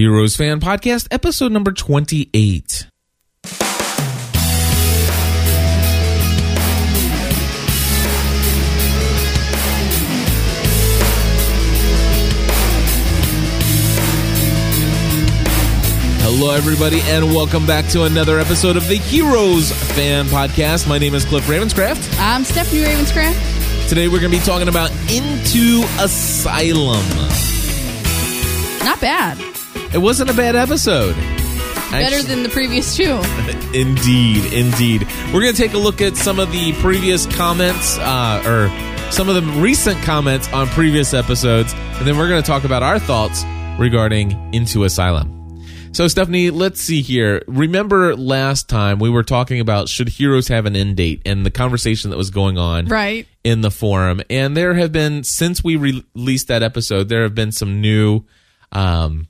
Heroes Fan Podcast, episode number 28. Hello, everybody, and welcome back to another episode of the Heroes Fan Podcast. My name is Cliff Ravenscraft. I'm Stephanie Ravenscraft. Today, we're going to be talking about Into Asylum. Not bad. It wasn't a bad episode. Better than the previous two. Indeed, indeed. We're going to take a look at some of the previous comments, uh, or some of the recent comments on previous episodes, and then we're going to talk about our thoughts regarding Into Asylum. So, Stephanie, let's see here. Remember last time we were talking about should heroes have an end date and the conversation that was going on Right. in the forum. And there have been, since we re- released that episode, there have been some new, um,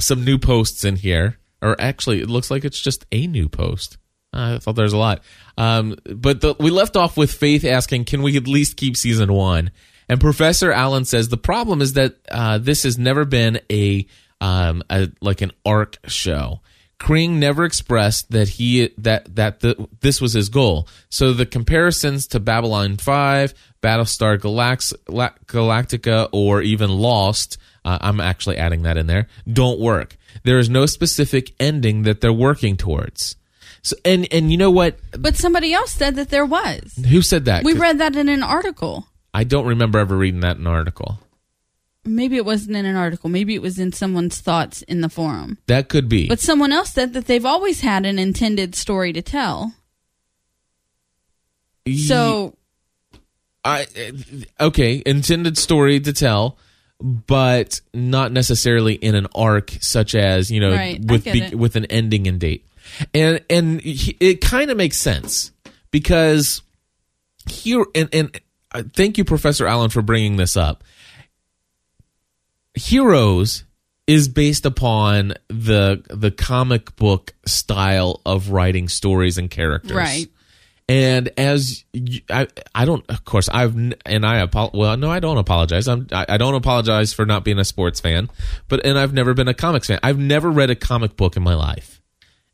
some new posts in here. Or actually, it looks like it's just a new post. I thought there's a lot. Um, but the, we left off with Faith asking, can we at least keep season one? And Professor Allen says the problem is that uh, this has never been a, um, a like an arc show. Kring never expressed that he that that the, this was his goal. So the comparisons to Babylon 5, Battlestar Galax, Galactica or even Lost, uh, I'm actually adding that in there, don't work. There is no specific ending that they're working towards. So and and you know what? But somebody else said that there was. Who said that? We read that in an article. I don't remember ever reading that in an article. Maybe it wasn't in an article. Maybe it was in someone's thoughts in the forum. That could be. But someone else said that they've always had an intended story to tell. So I okay, intended story to tell, but not necessarily in an arc such as you know Right, with be, with an ending and date, and and he- it kind of makes sense because here and and uh, thank you, Professor Allen, for bringing this up. Heroes is based upon the the comic book style of writing stories and characters, Right. and as you, I, I don't, of course, I've and I well, no, I don't apologize. I'm, I, I don't apologize for not being a sports fan, but and I've never been a comics fan. I've never read a comic book in my life,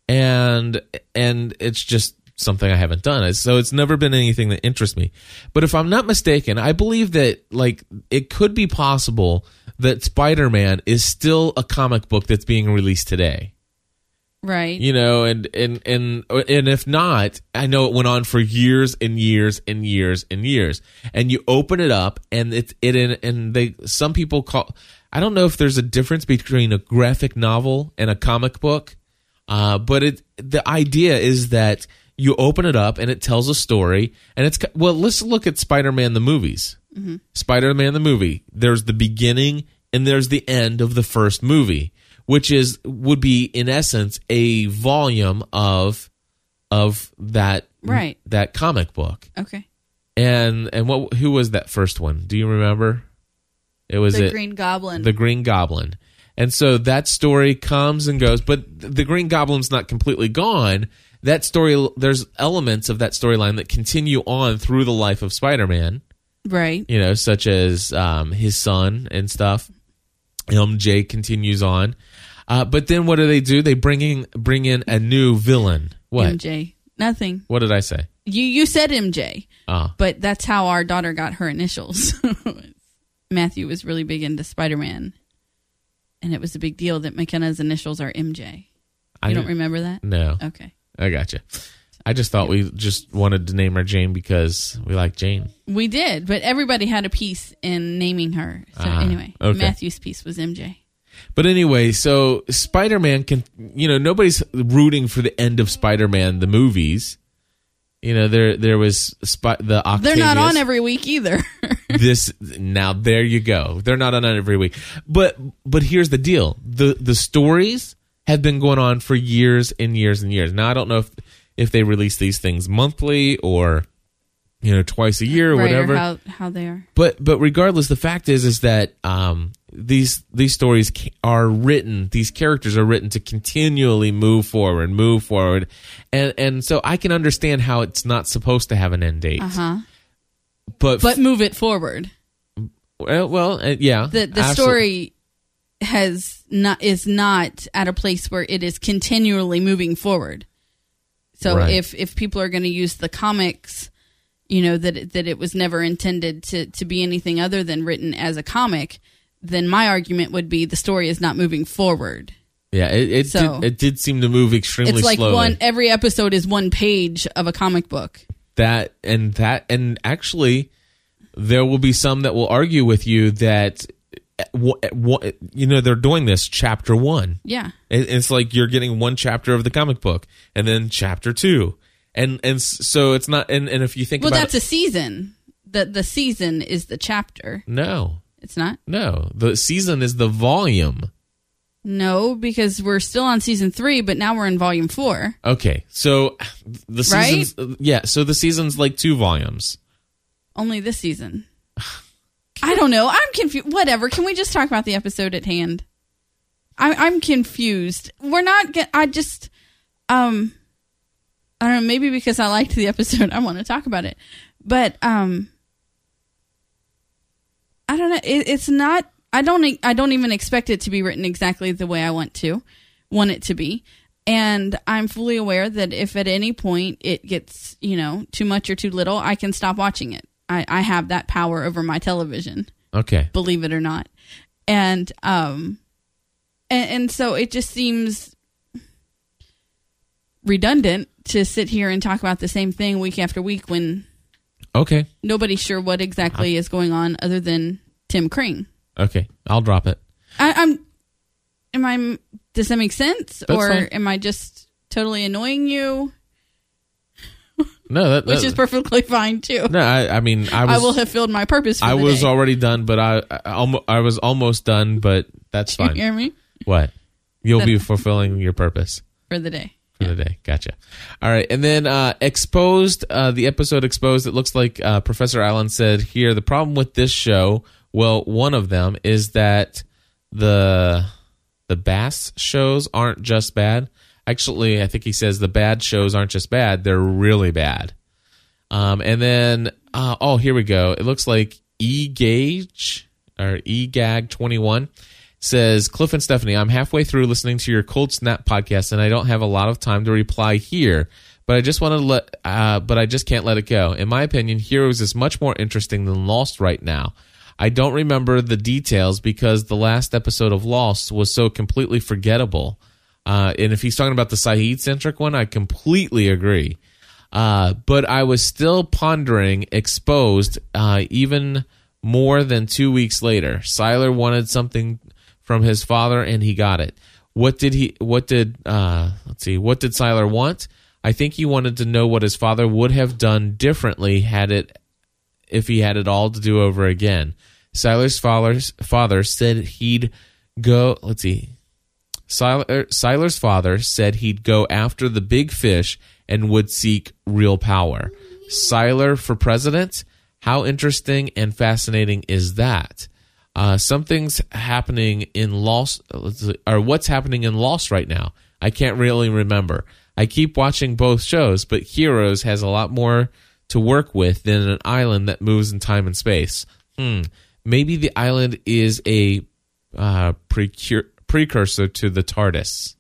and and it's just something I haven't done. So it's never been anything that interests me. But if I'm not mistaken, I believe that like it could be possible that Spider-Man is still a comic book that's being released today right. you know and and and and if not i know it went on for years and years and years and years and you open it up and it's it in and they some people call i don't know if there's a difference between a graphic novel and a comic book uh, but it the idea is that you open it up and it tells a story and it's well let's look at spider-man the movies mm-hmm. spider-man the movie there's the beginning and there's the end of the first movie which is would be in essence a volume of of that Right. that comic book Okay. and and what who was that first one do you remember it was The it Green Goblin. the Green Goblin. And so that story comes and goes, but the Green Goblin's not completely gone. That story, there's elements of that storyline that continue on through the life of Spider-Man, right. you know, such as um, his son and stuff. MJ continues on. Uh, but then what do they do? They bring in, bring in a new villain. What? MJ. Nothing. What did I say? You you said MJ, Ah, but that's how our daughter got her initials. Matthew was really big into Spider Man, and it was a big deal that McKenna's initials are MJ. You I don't remember that? No, Okay. I got you. I just thought we just wanted to name her Jane because we like Jane. We did, but everybody had a piece in naming her. So Ah, anyway, okay. Matthew's piece was MJ. But anyway, so Spider Man can, you know, nobody's rooting for the end of Spider Man the movies. You know, there there was Spi- the Octavius. They're not on every week either. this now there you go. They're not on every week. But but here's the deal: the the stories have been going on for years and years and years. Now I don't know if if they release these things monthly or you know twice a year or right, whatever. or how how they are. but but regardless the fact is is that um these these stories are written these characters are written to continually move forward move forward and and so i can understand how it's not supposed to have an end date Uh huh. but But move it forward. well, well uh, yeah The the absol- story has not is not at a place where it is continually moving forward. So Right. if if people are going to use the comics, you know that it, that it was never intended to to be anything other than written as a comic, then my argument would be the story is not moving forward. Yeah, it it, So- did, it did seem to move extremely It's like slowly. one every episode is one page of a comic book. that and that and actually there will be some that will argue with you that you know they're doing this chapter 1 Yeah. It- it's like you're getting one chapter of the comic book and then chapter 2 and and s- so it's not and, and if you think Well, about that's a season. The the season is the chapter. no It's not. no the season is the volume No, because we're still on season three, but now we're in volume four. okay so the Right? seasons yeah so the season's like two volumes Only this season. I don't know. I'm confused. Whatever. Can we just talk about the episode at hand? I, I'm confused. We're not. Get, I just. Um. I don't know. Maybe because I liked the episode, I want to talk about it. But um. I don't know. It, it's not. I don't. I don't even expect it to be written exactly the way I want to, want it to be. And I'm fully aware that if at any point it gets, you know, too much or too little, I can stop watching it. I, I have that power over my television, okay believe it or not. And um and, and so it just seems redundant to sit here and talk about the same thing week after week when okay nobody's sure what exactly is going on other than Tim Kring. okay i'll drop it I, I'm am I does that make sense? That's or fine. am I just totally annoying you? no that, Which that- is perfectly fine too. no I, I mean i was I will have filled my purpose for I was day. already done, but I I, I was almost done, but that's you fine. hear me? What? You'll be fulfilling your purpose For the day. For the day. Gotcha. All right, and then uh, exposed. Uh, the episode exposed. It looks like uh, Professor Allen said here. The problem with this show, well, one of them is that the the Bass shows aren't just bad. Actually, I think he says the bad shows aren't just bad; they're really bad. Um, and then, uh, oh, here we go. It looks like E Gauge or E Gag twenty one says Cliff and Stephanie. I'm halfway through listening to your Cold Snap podcast, and I don't have a lot of time to reply here. But I just want to let, uh, but I just can't let it go. In my opinion, Heroes is much more interesting than Lost right now. I don't remember the details because the last episode of Lost was so completely forgettable. Uh, and if he's talking about the Sayid centric one, I completely agree. Uh, but I was still pondering exposed uh, even more than two weeks later. Sylar wanted something from his father and he got it. What did he what did uh let's see, what did Sylar want? I think he wanted to know what his father would have done differently had it if he had it all to do over again. Sylar's father said he'd go let's see. Sylar, Sylar's father said he'd go after the big fish and would seek real power. Sylar for president? How interesting and fascinating is that? Uh, something's happening in Lost, or what's happening in Lost right now? I can't really remember. I keep watching both shows, but Heroes has a lot more to work with than an island that moves in time and space. Hmm. Maybe the island is a uh, precur- precursor to the TARDIS.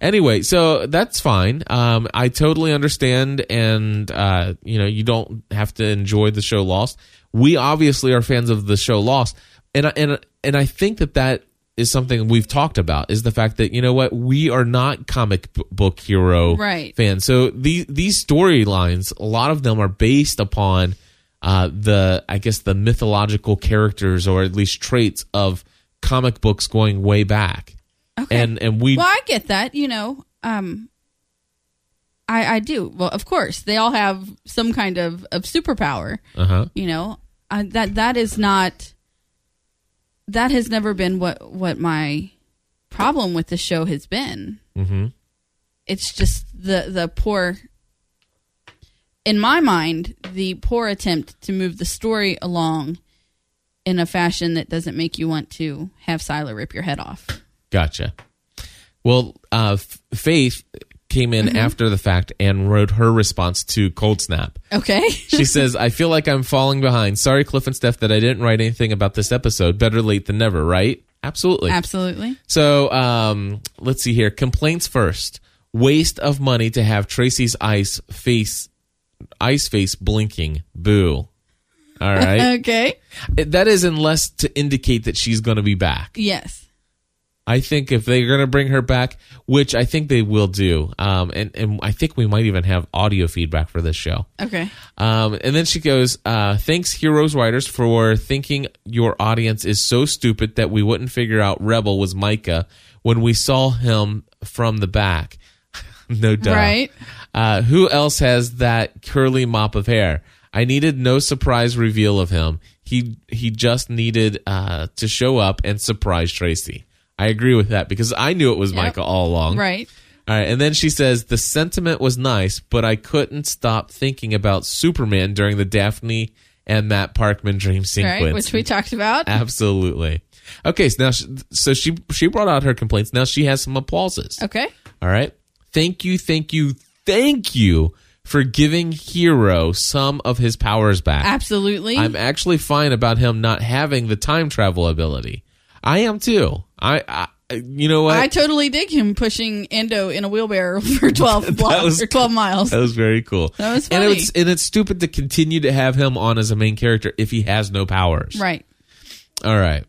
Anyway, so that's fine. Um, I totally understand, and uh, you know, you don't have to enjoy the show Lost. We obviously are fans of the show Lost, and I- and and I think that that is something we've talked about is the fact that you know what we are not comic book hero Right. fans. So these these storylines, a lot of them are based upon uh, the I guess the mythological characters or at least traits of comic books going way back. Okay. And and we Well, I get that. You know, um, I I do. Well, of course, they all have some kind of of superpower. uh huh You know, I, that that is not. That has never been what what my problem with the show has been. hmm It's just the the poor. In my mind, the poor attempt to move the story along in a fashion that doesn't make you want to have Sylar rip your head off. Gotcha. Well, uh, F- Faith came Mm-hmm. in after the fact and wrote her response to Cold Snap. Okay. She says, I feel like I'm falling behind. Sorry, Cliff and Steph, that I didn't write anything about this episode. Better late than never, right? Absolutely. Absolutely. So um, let's see here. Complaints first. Waste of money to have Tracy's ice face, ice face blinking. Boo. All right. Okay. that is unless to indicate that she's going to be back. Yes. I think if they're going to bring her back, which I think they will do, um, and and I think we might even have audio feedback for this show. Okay. Um, and then she goes, uh, "Thanks, Heroes writers, for thinking your audience is so stupid that we wouldn't figure out Rebel was Micah when we saw him from the back." no doubt. Right. Uh, who else has that curly mop of hair? I needed no surprise reveal of him. He he just needed uh, to show up and surprise Tracy. I agree with that because I knew it was Yep. Micah all along. Right. All right, and then she says the sentiment was nice, but I couldn't stop thinking about Superman during the Daphne and Matt Parkman dream sequence. Right. Which we talked about. Absolutely. Okay, so now she, so she she brought out her complaints. Now she has some applauses. Okay. All right. Thank you, thank you, thank you for giving Hiro some of his powers back. Absolutely. I'm actually fine about him not having the time travel ability. I am too. I, I you know what? I totally dig him pushing Ando in a wheelbarrow for 12 blocks was- or 12 miles. that was very cool. That was And funny. it's and it's stupid to continue to have him on as a main character if he has no powers. Right. All right.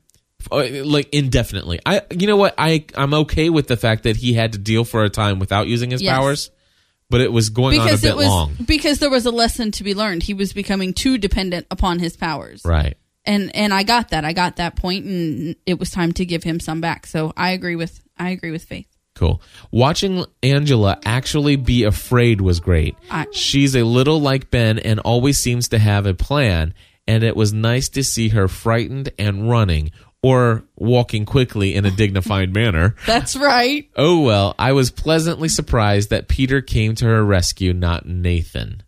Uh, Like indefinitely. I you know what? I I'm okay with the fact that he had to deal for a time without using his Yes. powers, but it was going on a bit it was long. because there was a lesson to be learned. He was becoming too dependent upon his powers. Right. And and I got that. I got that point and it was time to give him some back. So I agree with I agree with Faith. Cool. Watching Angela actually be afraid was great. I- She's a little like Ben and always seems to have a plan, and it was nice to see her frightened and running or walking quickly in a dignified manner. That's right. Oh well, I was pleasantly surprised that Peter came to her rescue, not Nathan.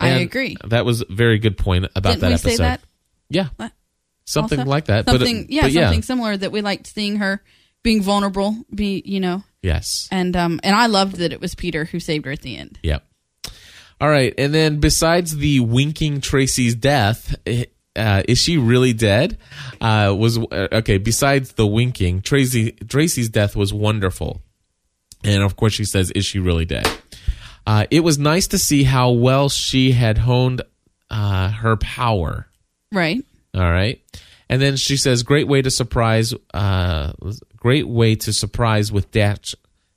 I agree. That was a very good point about Didn't that episode. that? Yeah, What? something Also? like that. But- Something yeah, but something similar that we liked seeing her being vulnerable, be you know. Yes. And um and I loved that it was Peter who saved her at the end. Yep. All right, and then besides the winking Tracy's death, eh, uh, is she really dead? Uh, was uh, okay. Besides the winking, Tracy Tracy's death was wonderful, and of course she says, "Is she really dead?" Uh, it was nice to see how well she had honed uh, her power. Right. All right. And then she says, "Great way to surprise, uh, great way to surprise with Daph-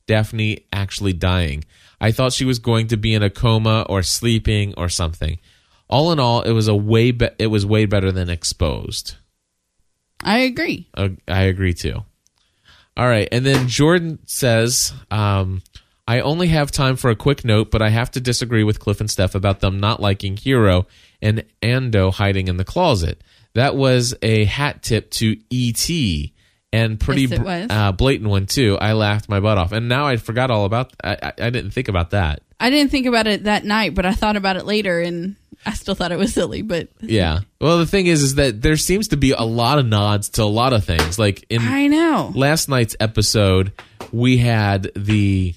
Daphne actually dying. I thought she was going to be in a coma or sleeping or something. All in all, it was a way be- it was way better than exposed. I agree. Uh, I agree too. All right, and then Jordan says, um, "I only have time for a quick note, but I have to disagree with Cliff and Steph about them not liking Hiro and Ando hiding in the closet. That was a hat tip to ET." And pretty Yes, it br- was. uh, blatant one too. I laughed my butt off, and now I forgot all about. I, I, I didn't think about that. I didn't think about it that night, but I thought about it later and I still thought it was silly, but Yeah. Well, the thing is, is that there seems to be a lot of nods to a lot of things. Like in I know. last night's episode, we had the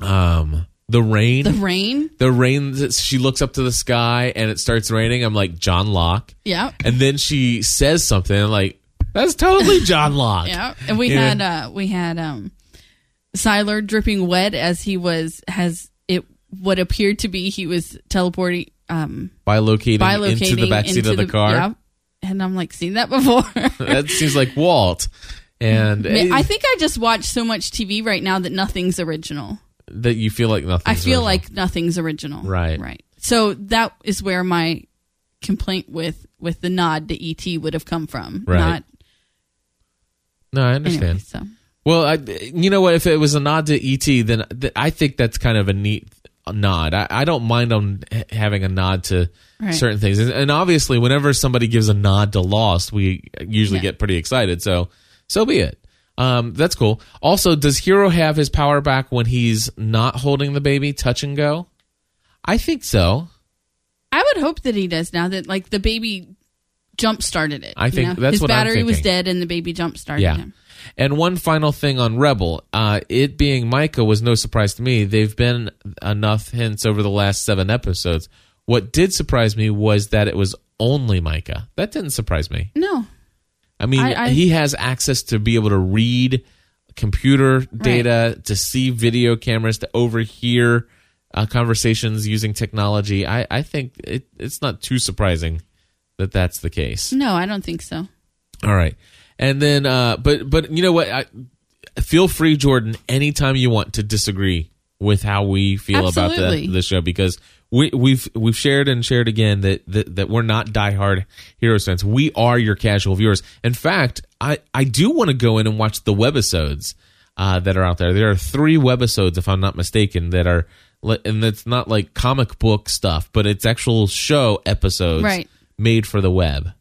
um the rain. The rain. The, rain. She looks up to the sky and it starts raining. I'm like John Locke, Yeah. and then she says something. I'm like, that's totally John Locke. Yeah. And we had uh we had um Sylar dripping wet as he was has it what appeared to be he was teleporting um By locating, bilocating into the backseat into of the, car. Yeah. And I'm like, seen that before. that seems like Walt. And I think I just watch so much TV right now that nothing's original. That you feel like nothing. I feel like nothing's original. Right. Right. So that is where my complaint with with the nod to ET would have come from. Right. Not no, I understand. anyway, so Well, I, you know what? If it was a nod to ET, then th- I think that's kind of a neat nod. I, I don't mind on having a nod to Right. certain things, and, and obviously, whenever somebody gives a nod to Lost, we usually Yeah. get pretty excited. So, so be it. Um, that's cool. Also, does Hiro have his power back when he's not holding the baby? Touch and go. I think so. I would hope that he does now that like the baby jump started it. I think know? that's his what I'm battery was dead and the baby jump started Yeah. him. And one final thing on Rebel, uh, it being Micah was no surprise to me. They've been enough hints over the last seven episodes. What did surprise me was that it was only Micah. That didn't surprise me. No. I mean, I- I- he has access to be able to read computer data, to see video cameras, to overhear uh, conversations using technology. I, I think it, it's not too surprising that that's the case. No, I don't think so. All right. And then, uh, but, but you know what? I, feel free, Jordan, anytime you want to disagree with how we feel about the, the show because we, we've, we've shared and shared again that, that, that we're not diehard hero fans. We are your casual viewers. In fact, I, I do want to go in and watch the webisodes, uh, that are out there. There are three webisodes, if I'm not mistaken, that are, and it's not like comic book stuff, but it's actual show episodes Right. made for the web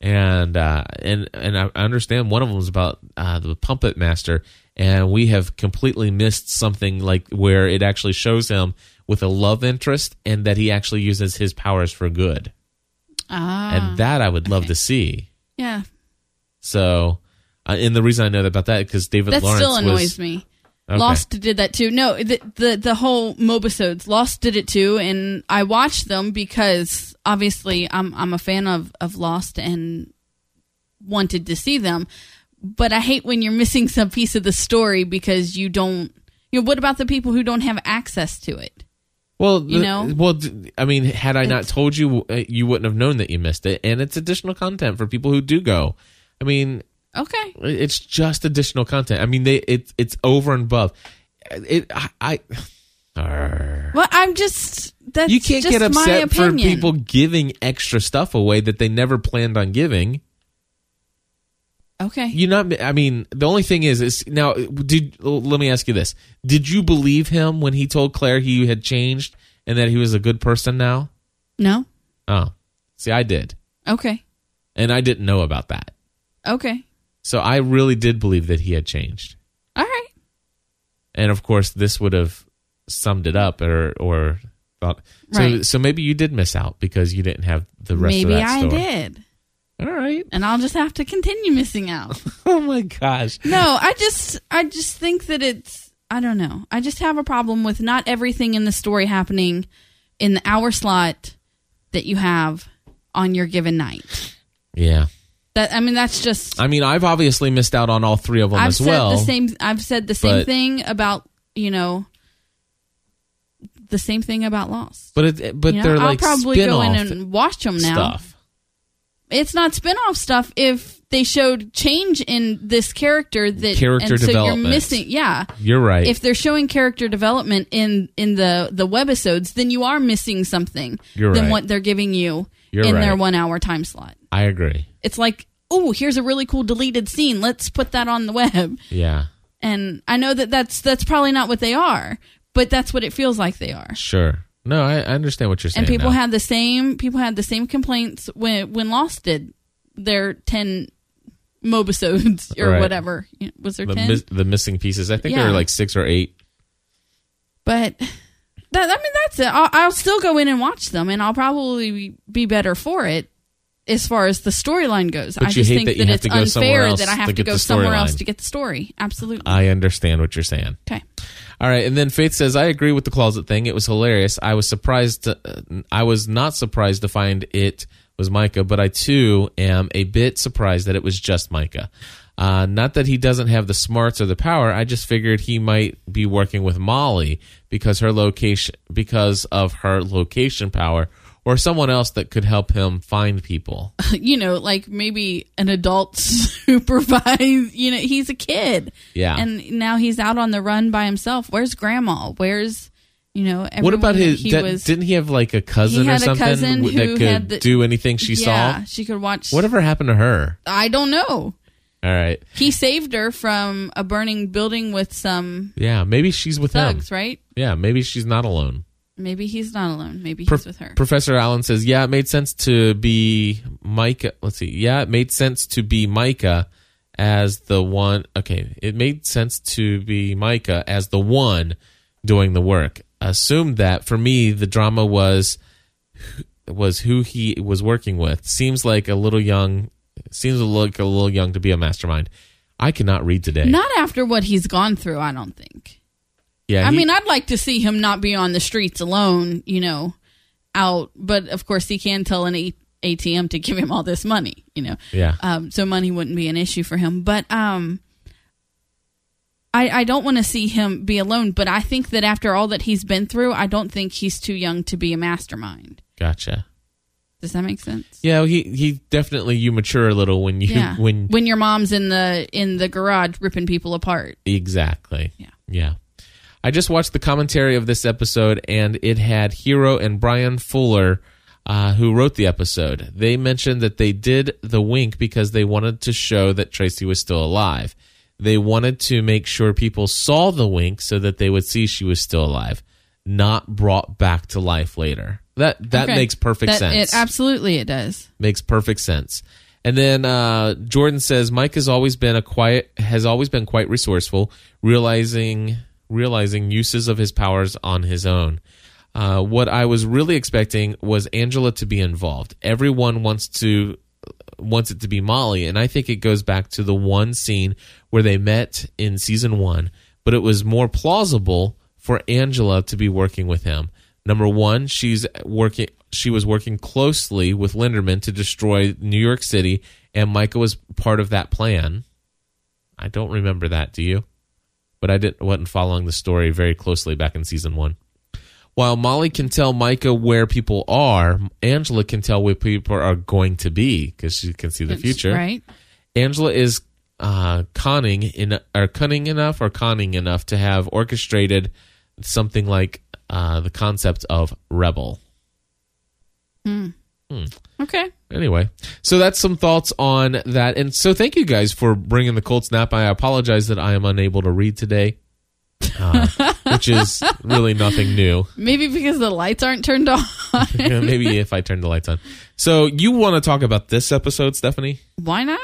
and uh, and and I understand one of them is about uh, the puppet master, and we have completely missed something like where it actually shows him with a love interest, and that he actually uses his powers for good, Ah, and that I would love okay. to see. yeah, So, uh, and the reason I know about that because David that Lawrence still annoys was me. Okay. Lost did that too. No, the, the the whole mobisodes. Lost did it too, and I watched them because obviously I'm I'm a fan of of Lost and wanted to see them. But I hate when you're missing some piece of the story because you don't. You know, what about the people who don't have access to it? Well, You the- know? well, I mean, had I not told you, uh, you wouldn't have known that you missed it, and it's additional content for people who do go. I mean, Okay, It's just additional content. I mean, they it it's over and above. It I. I well, I'm just that's you can't just get upset for people giving extra stuff away that they never planned on giving. Okay, You not. I mean, the only thing is, is now. Did let me ask you this: Did you believe him when he told Claire he had changed and that he was a good person now? no, Oh, see, I did, okay, and I didn't know about that. okay, So I really did believe that he had changed. all right. and of course this would have summed it up or or thought so Right. so maybe you did miss out because you didn't have the rest Maybe of that story. Maybe I did, all right and I'll just have to continue missing out. oh my gosh No, I just I just think that it's I don't know. I just have a problem with not everything in the story happening in the hour slot that you have on your given night. yeah That I mean that's just i mean i've obviously missed out on all three of them I've as said well the same I've said the same but- thing about, you know, the same thing about Lost. but it, but You know, they're I'll like probably go in and watch them now. stuff It's not spin-off stuff if they showed change in this character that Character and so development. you're missing yeah. you're right if they're showing character development in in the the webisodes, then you are missing something You're than right. what they're giving you You're in their one hour time slot. i agree It's like, oh, here's a really cool deleted scene. Let's put that on the web. yeah And I know that that's that's probably not what they are, but that's what it feels like they are. sure no i, I understand what you're saying And people now. had the same people had the same complaints when when Lost did their ten mobisodes or Right. whatever. Was there the, ten? mis- the missing pieces i think there Yeah. were like six or eight But that, I mean, that's it. I'll, I'll still go in and watch them, and I'll probably be better for it as far as the storyline goes. But I you just hate think that that, it's unfair that I have to go somewhere else to get the story. Absolutely. i understand what you're saying okay. All right, and then Faith says, "I agree with the closet thing. It was hilarious. I was surprised. To, uh, I was not surprised to find it was Micah, but I too am a bit surprised that it was just Micah. Uh, not that he doesn't have the smarts or the power. I just figured he might be working with Molly because her location, because of her location power, or someone else that could help him find people. You know, like maybe an adult supervise. You know, he's a kid. Yeah. And now he's out on the run by himself. Where's grandma? Where's, you know, what about his? He that- was, didn't he have like a cousin He or something cousin who that could had the- do anything she yeah, saw? she could watch. Whatever happened to her? I don't know. All right. He saved her from a burning building with some Yeah, maybe she's with him. right? Yeah, maybe she's not alone. Maybe he's not alone. Maybe Pro- he's with her. Professor Allen says, "Yeah, it made sense to be Micah. Let's see. Yeah, it made sense to be Micah as the one. Okay, it made sense to be Micah as the one doing the work. Assumed that for me, the drama was was who he was working with. Seems like a little young. Seems like a little young to be a mastermind. I cannot read today. not after what he's gone through, I don't think. Yeah, I he- mean, I'd like to see him not be on the streets alone, you know, out. But of course, he can tell an ATM to give him all this money, you know. Yeah. Um, so money wouldn't be an issue for him. But um, I, I don't want to see him be alone. But I think that after all that he's been through, I don't think he's too young to be a mastermind. Gotcha. Does that make sense? Yeah, he he definitely you mature a little when you Yeah. when when your mom's in the in the garage ripping people apart. exactly. Yeah. Yeah. I just watched the commentary of this episode and it had Hiro and Bryan Fuller uh, who wrote the episode. They mentioned that they did the wink because they wanted to show that Tracy was still alive. They wanted to make sure people saw the wink so that they would see she was still alive, not brought back to life later. That that Okay. makes perfect That- sense It absolutely it does. makes perfect sense. And then uh, Jordan says Mike has always been a quiet has always been quite resourceful, realizing realizing uses of his powers on his own. Uh, what I was really expecting was Angela to be involved. Everyone wants to wants it to be Molly, and I think it goes back to the one scene where they met in season one. But it was more plausible for Angela to be working with him. Number one, she's working. She was working closely with Linderman to destroy New York City, and Micah was part of that plan. I don't remember that. Do you? But I didn't wasn't following the story very closely back in season one. While Molly can tell Micah where people are, Angela can tell where people are going to be because she can see the future. Right? Angela is uh, conning in or cunning enough or conning enough to have orchestrated something like uh, the concept of rebel. Okay. Anyway, so that's some thoughts on that, and so thank you guys for bringing the cold snap. I apologize that I am unable to read today, uh, which is really nothing new. Maybe because the lights aren't turned on. Maybe if I turn the lights on. So you want to talk about this episode, Stephanie? Why not?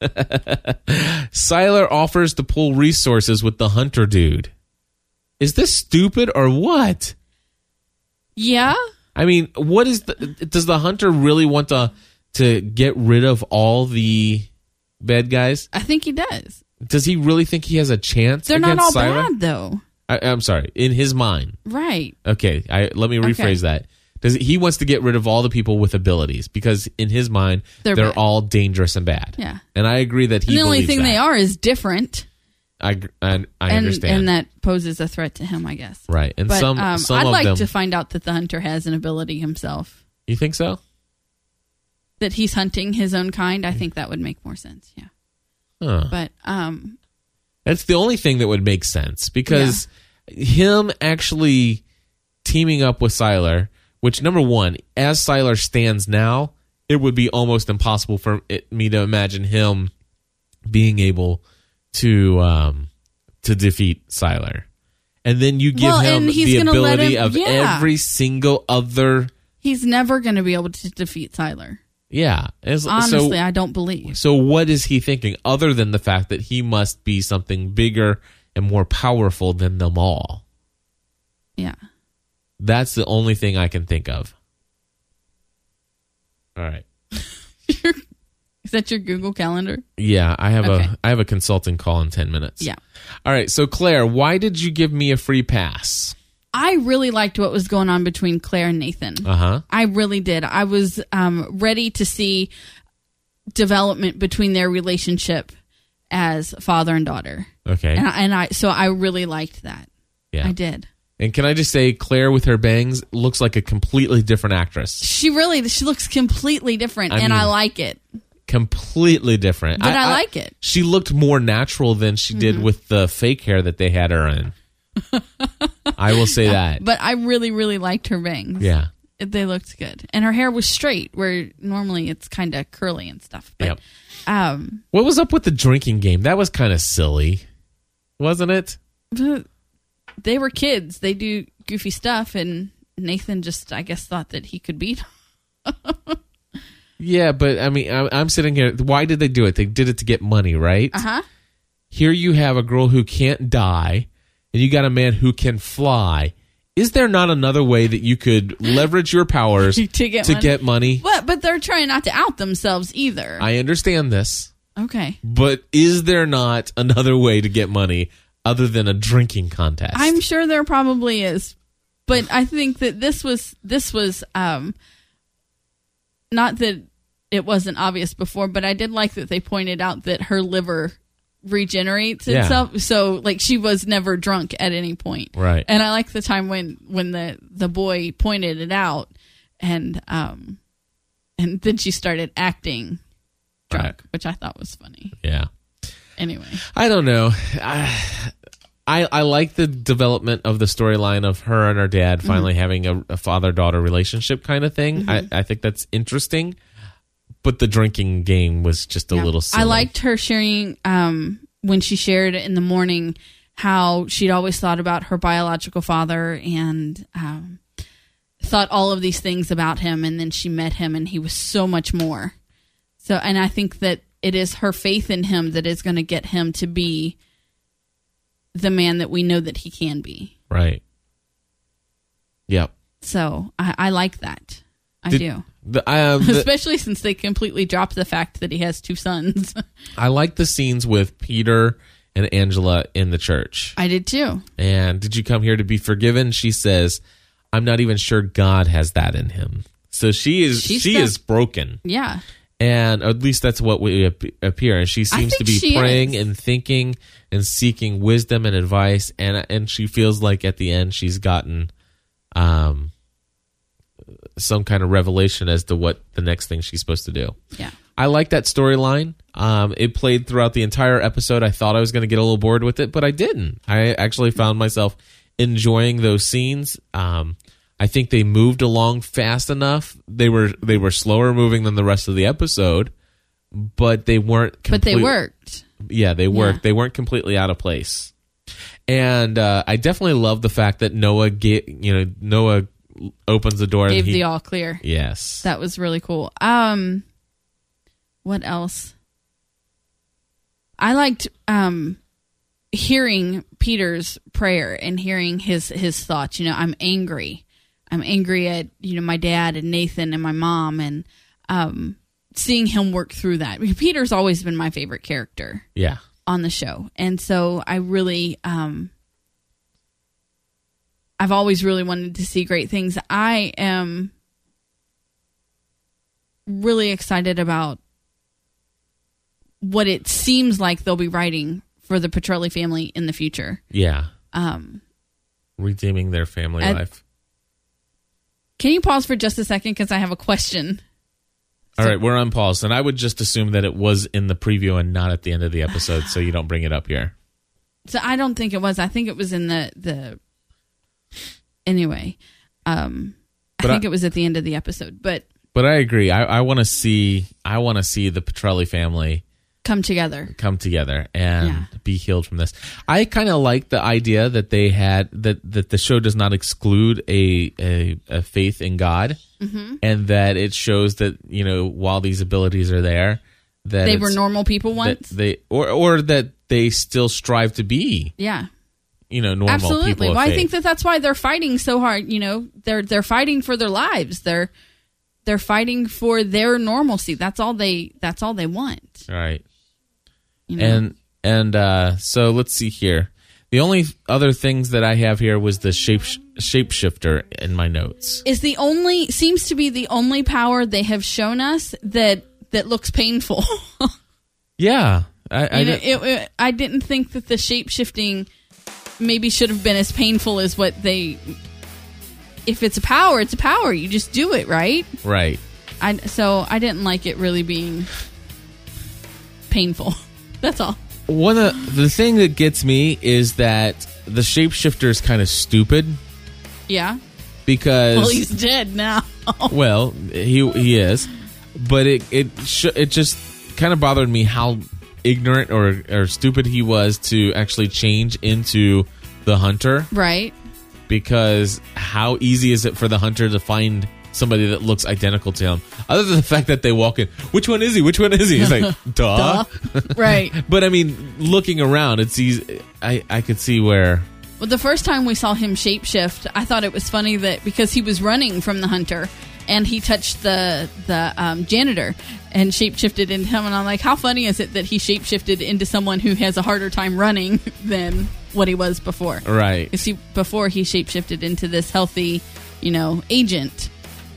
Sylar offers to pull resources with the hunter dude. Is this stupid or what? Yeah. I mean, what is the does the hunter really want to to get rid of all the bad guys? I think he does. Does he really think he has a chance They're not all Sylar? bad though. I, I'm sorry, in his mind. Right. Okay, I let me rephrase Okay. that. Does he wants to get rid of all the people with abilities because in his mind They're they're, all dangerous and bad. Yeah. and I agree that he. And the only thing that. they are is different. I I, I and, understand. and that poses a threat to him, I guess. right, and But some um, some I'd like them. to find out that the hunter has an ability himself. you think so? That he's hunting his own kind. I think that would make more sense. Yeah. Huh. But um, That's the only thing that would make sense because him actually teaming up with Sylar, which number one, as Sylar stands now, it would be almost impossible for it, me to imagine him being able to um, to defeat Sylar. And then you give Well, him and he's the gonna let ability him- of yeah. every single other. he's never going to be able to defeat Tyler. Yeah. Honestly, so, I don't believe. so what is he thinking other than the fact that he must be something bigger and more powerful than them all? Yeah. That's the only thing I can think of. All right. Is that your Google Calendar? Yeah, I have Okay. a I have a consulting call in 10 minutes. Yeah. All right, so Claire, why did you give me a free pass? I really liked what was going on between Claire and Nathan. Uh-huh. I really did. I was um, ready to see development between their relationship as father and daughter, Okay. and I, and I so I really liked that. Yeah. I did. And can I just say Claire with her bangs looks like a completely different actress. She really she looks completely different, I and I like it. Completely different. But I like it. She looked more natural than she did Mm-hmm. with the fake hair that they had her in. I will say that. But I really really liked her bangs. Yeah. They looked good, and her hair was straight, where normally it's kind of curly and stuff. But Yep. um, What was up with the drinking game? That was kind of silly. Wasn't it? they were kids. They do goofy stuff, and Nathan just, I guess, thought that he could beat. Yeah, but I mean, I- I'm sitting here. Why did they do it? They did it to get money, right? Uh huh. Here you have a girl who can't die, and you got a man who can fly. Is there not another way that you could leverage your powers To get to money. get money? But but they're trying not to out themselves either. I understand this, okay. but is there not another way to get money other than a drinking contest? I'm sure there probably is, but I think that this was this was um not that it wasn't obvious before, but I did like that they pointed out that her liver regenerates Yeah. itself. So like she was never drunk at any point. Right. And I like the time when when the the boy pointed it out and um and then she started acting drunk, Right. which I thought was funny. Yeah. Anyway. I don't know. I I, I like the development of the storyline of her and her dad finally having a, a father daughter relationship kind of thing. I, I think that's interesting. But the drinking game was just a Yeah. little silly. I liked her sharing um, when she shared in the morning how she'd always thought about her biological father and um, thought all of these things about him, and then she met him, and he was so much more. So, and I think that it is her faith in him that is going to get him to be the man that we know that he can be. right. Yep. So, I, I like that. I Did- do. The, um, the, Especially since they completely dropped the fact that he has two sons. I like the scenes with Peter and Angela in the church. I did too. And did you come here to be forgiven? She says, "I'm not even sure God has that in him." So she is She's she is broken. Yeah. and at least that's what we appear. And she seems to be praying is. and thinking and seeking wisdom and advice, and and she feels like at the end she's gotten um some kind of revelation as to what the next thing she's supposed to do. Yeah. I like that storyline. Um, it played throughout the entire episode. I thought I was going to get a little bored with it, but I didn't. I actually found myself enjoying those scenes. Um, I think they moved along fast enough. They were they were slower moving than the rest of the episode, but they weren't. But they worked. Yeah, they worked. Yeah. They weren't completely out of place. And uh, I definitely love the fact that Noah get you know Noah opens the door Gave and he the all clear. yes That was really cool. Um what else? I liked um hearing Peter's prayer and hearing his his thoughts. You know, I'm angry. I'm angry at, you know, my dad and Nathan and my mom and um seeing him work through that. Peter's always been my favorite character. yeah on the show. And so I really um I've always really wanted to see great things. I am really excited about what it seems like they'll be writing for the Petrelli family in the future. yeah Um redeeming their family I- life. can you pause for just a second cuz I have a question. All right, we're on pause, and I would just assume that it was in the preview and not at the end of the episode, so you don't bring it up here. So I don't think it was. I think it was in the the anyway. Um I But I- think it was at the end of the episode, but But I agree. I, I want to see. I want to see the Petrelli family come together. come together and Yeah. be healed from this. I kind of like the idea that they had that that the show does not exclude a a, a faith in God, Mm-hmm. and that it shows that you know while these abilities are there, that They were normal people once. they or or that they still strive to be yeah. You know normal Absolutely. Well, I faith. think that that's why they're fighting so hard. You know, they're they're fighting for their lives. They're they're fighting for their normalcy. That's all they. That's all they want. right. You know? And and uh, so let's see here. The only other things that I have here was the shape shapeshifter in my notes. is the only seems to be the only power they have shown us that that looks painful. Yeah, I, I you know, it, it, I didn't think that the shape shifting maybe should have been as painful as what they. If it's a power, it's a power. You just do it, right? right. I so I didn't like it really being painful. That's all. One of the thing that gets me is that the shapeshifter is kind of stupid Yeah. because Well, he's dead now. well he he is, but it it sh- it just kind of bothered me how ignorant or or stupid he was to actually change into the hunter. right. because how easy is it for the hunter to find somebody that looks identical to him? Other than the fact that they walk in, which one is he? Which one is he? He's like, duh. Right. But I mean, looking around, it's easy. I I could see where. Well, the first time we saw him shapeshift, I thought it was funny that because he was running from the hunter and he touched the the um, janitor and shapeshifted into him, and I'm like, how funny is it that he shapeshifted into someone who has a harder time running than what he was before? Right. Because he before he shapeshifted into this healthy, you know, agent,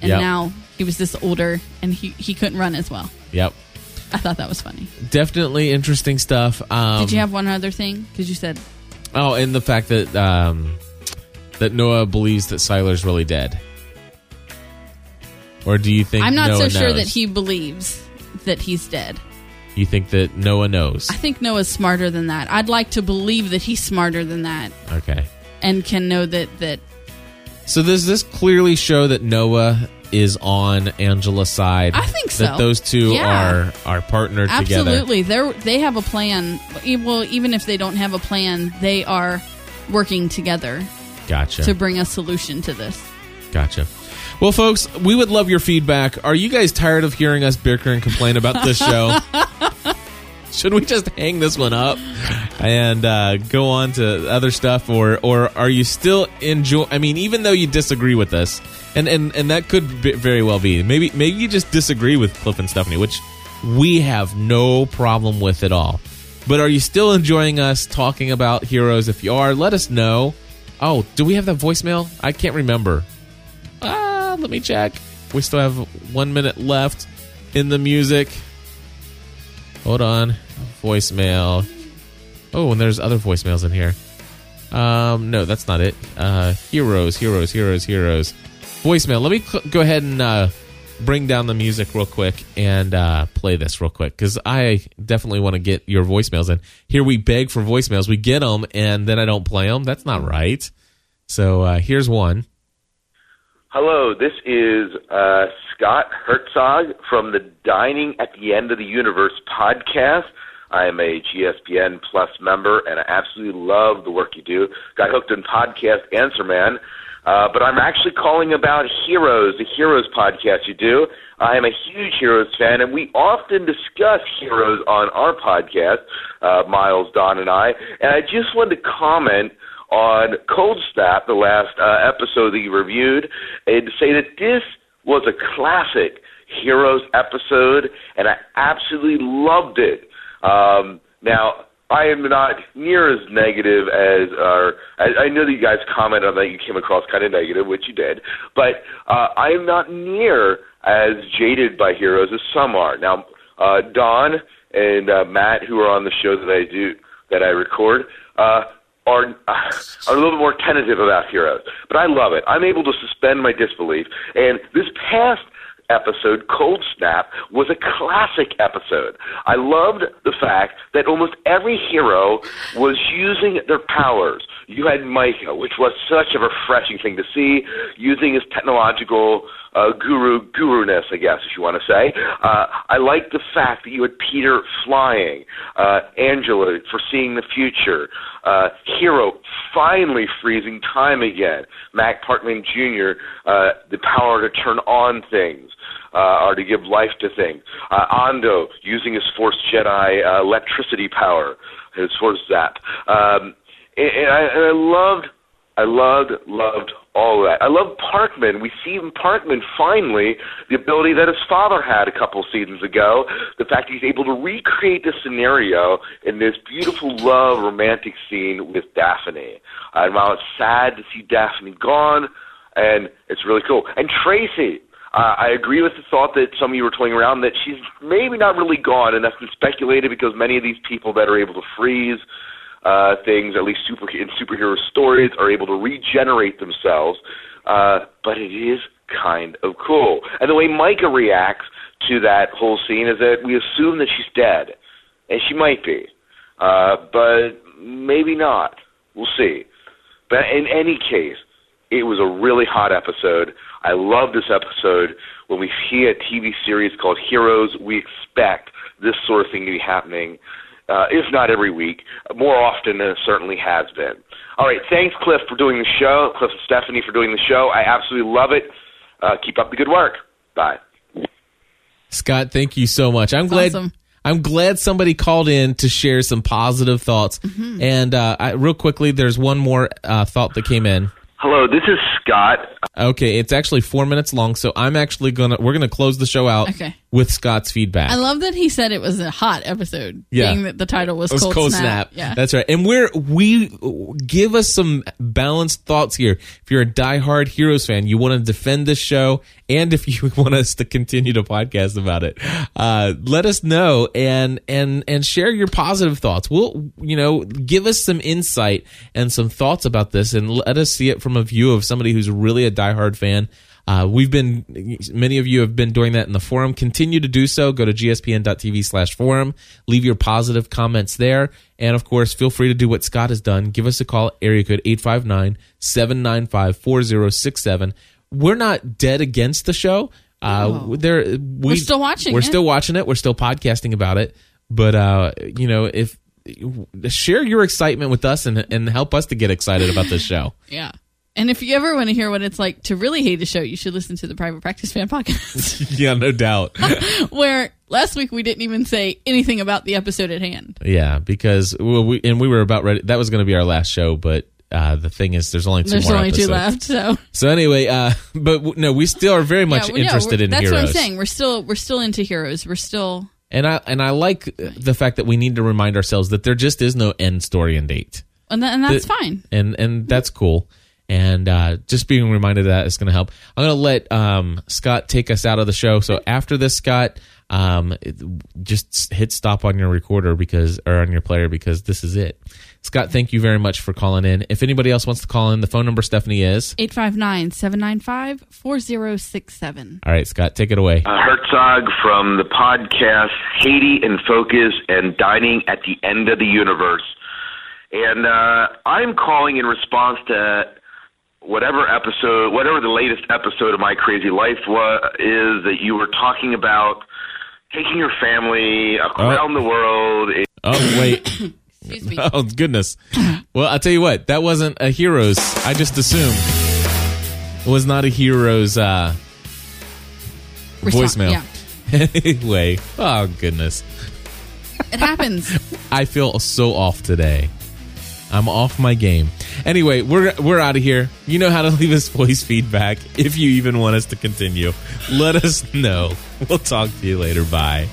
and Yep. now he was this older and he he couldn't run as well. Yep. I thought that was funny. Definitely interesting stuff. Um, Did you have one other thing? Because you said Oh, and the fact that um, that Noah believes that Sylar's really dead. Or do you think I'm not Noah so sure knows? that he believes that he's dead. You think that Noah knows? I think Noah's smarter than that. I'd like to believe that he's smarter than that Okay. and can know that that So does this clearly show that Noah is on Angela's side? I think so. That those two Yeah. are are partnered together. absolutely they they have a plan. E- Well, even if they don't have a plan, they are working together Gotcha. to bring a solution to this. Gotcha. Well, folks, we would love your feedback. Are you guys tired of hearing us bicker and complain about this show? Should we just hang this one up and uh, go on to other stuff, or or are you still enjoy? I mean, even though you disagree with us, and and and that could be, very well be. Maybe maybe you just disagree with Cliff and Stephanie, which we have no problem with at all. But are you still enjoying us talking about heroes? If you are, let us know. Oh, do we have that voicemail? I can't remember. Let me check. We still have one minute left in the music. Hold on. Voicemail. Oh, and there's other voicemails in here. Um, no, that's not it. Uh, heroes, heroes, heroes, heroes. Voicemail. Let me cl- go ahead and uh, bring down the music real quick and uh, play this real quick because I definitely want to get your voicemails in. Here we beg for voicemails, we get them, and then I don't play them. That's not right. So uh, here's one. Hello, this is uh, Scott Herzog from the Dining at the End of the Universe podcast. I am a GSPN Plus member, and I absolutely love the work you do. Got hooked on podcast Answer Man, uh, but I'm actually calling about Heroes, the Heroes podcast you do. I am a huge Heroes fan, and we often discuss Heroes on our podcast, uh, Miles, Don, and I. And I just wanted to comment on Cold Snap, the last uh, episode that you reviewed, and say that this was a classic Heroes episode, and I absolutely loved it. Um, now, I am not near as negative as our. I, I know that you guys commented on that you came across kind of negative, which you did, but uh, I am not near as jaded by Heroes as some are. Now, uh, Don and uh, Matt, who are on the show that I do that I record, uh, are are a little more tentative about Heroes, but I love it. I'm able to suspend my disbelief, and this past episode, Cold Snap, was a classic episode. I loved the fact that almost every hero was using their powers. You had Micah, which was such a refreshing thing to see, using his technological uh, guru guru-ness, I guess, if you want to say. Uh, I like the fact that you had Peter flying, uh, Angela foreseeing the future, uh, Hiro finally freezing time again, Matt Parkman Jr. Uh, the power to turn on things. Uh, or to give life to things. Uh, Ando using his Force Jedi uh, electricity power, his Force Zap. Um, and, and, I, and I loved, I loved, loved all that. I love Parkman. We see in Parkman finally the ability that his father had a couple seasons ago. The fact he's able to recreate the scenario in this beautiful love romantic scene with Daphne. And while it's sad to see Daphne gone, and it's really cool. And Tracy. Uh, I agree with the thought that some of you were toying around that she's maybe not really gone, and that's been speculated because many of these people that are able to freeze uh, things, at least super in superhero stories, are able to regenerate themselves. Uh, but it is kind of cool, and the way Micah reacts to that whole scene is that we assume that she's dead, and she might be, uh, but maybe not. We'll see. But in any case, it was a really hot episode. I love this episode. When we see a TV series called Heroes, we expect this sort of thing to be happening, uh, if not every week, more often than it certainly has been. All right, thanks, Cliff, for doing the show. Cliff and Stephanie for doing the show. I absolutely love it. Uh, keep up the good work. Bye. Scott, thank you so much. I'm glad. awesome. I'm glad somebody called in to share some positive thoughts. Mm-hmm. And uh, I, real quickly, there's one more uh, thought that came in. Hello, this is Scott. Okay, it's actually four minutes long, so I'm actually gonna we're gonna close the show out Okay. with Scott's feedback. I love that he said it was a hot episode. Yeah. Being that the title was, It was Cold, cold Snap. snap. Yeah. That's right. And we're we give us some balanced thoughts here. If you're a diehard Heroes fan, you want to defend this show and if you want us to continue to podcast about it, uh, let us know and and and share your positive thoughts. We'll you know give us some insight and some thoughts about this, and let us see it from a view of somebody who's really a diehard fan. Uh, we've been, many of you have been doing that in the forum. Continue to do so. Go to gspn.tv slash forum. Leave your positive comments there. And of course, feel free to do what Scott has done. Give us a call, area code 859 795 4067. We're not dead against the show. Uh, there, we, We're still watching We're it. still watching it. We're still podcasting about it. But, uh, you know, if, share your excitement with us and, and help us to get excited about this show. Yeah. And if you ever want to hear what it's like to really hate a show, you should listen to the Private Practice Fan podcast, yeah, no doubt. where last week we didn't even say anything about the episode at hand. Yeah, because we and we were about ready. That was going to be our last show, but uh, the thing is, there's only two There's more only episodes. two left, so So anyway, uh, but w- no, we still are very much Yeah, well, interested we're- in that's heroes. what I'm saying. We're still we're still into heroes. We're still And I and I like the fact that we need to remind ourselves that there just is no end story and date, and, that, and that's fine. and and that's cool. And uh, just being reminded of that is going to help. I'm going to let um, Scott take us out of the show. So after this, Scott, um, just hit stop on your recorder because or on your player because this is it. Scott, thank you very much for calling in. If anybody else wants to call in, the phone number Stephanie is. 859-795-4067. All right, Scott, take it away. uh, Herzog from the podcast Haiti in Focus and Dining at the End of the Universe. And uh, I'm calling in response to whatever episode, whatever the latest episode of My Crazy Life wa- is that you were talking about taking your family around the world. Oh wait. Excuse me. Oh goodness. Well, I'll tell you what. That wasn't a hero's. I just assumed it was not a hero's uh, Response- voicemail. Yeah. anyway, oh goodness. It happens. I feel so off today. I'm off my game. Anyway, we're we're out of here. You know how to leave us voice feedback if you even want us to continue. Let us know. We'll talk to you later. Bye.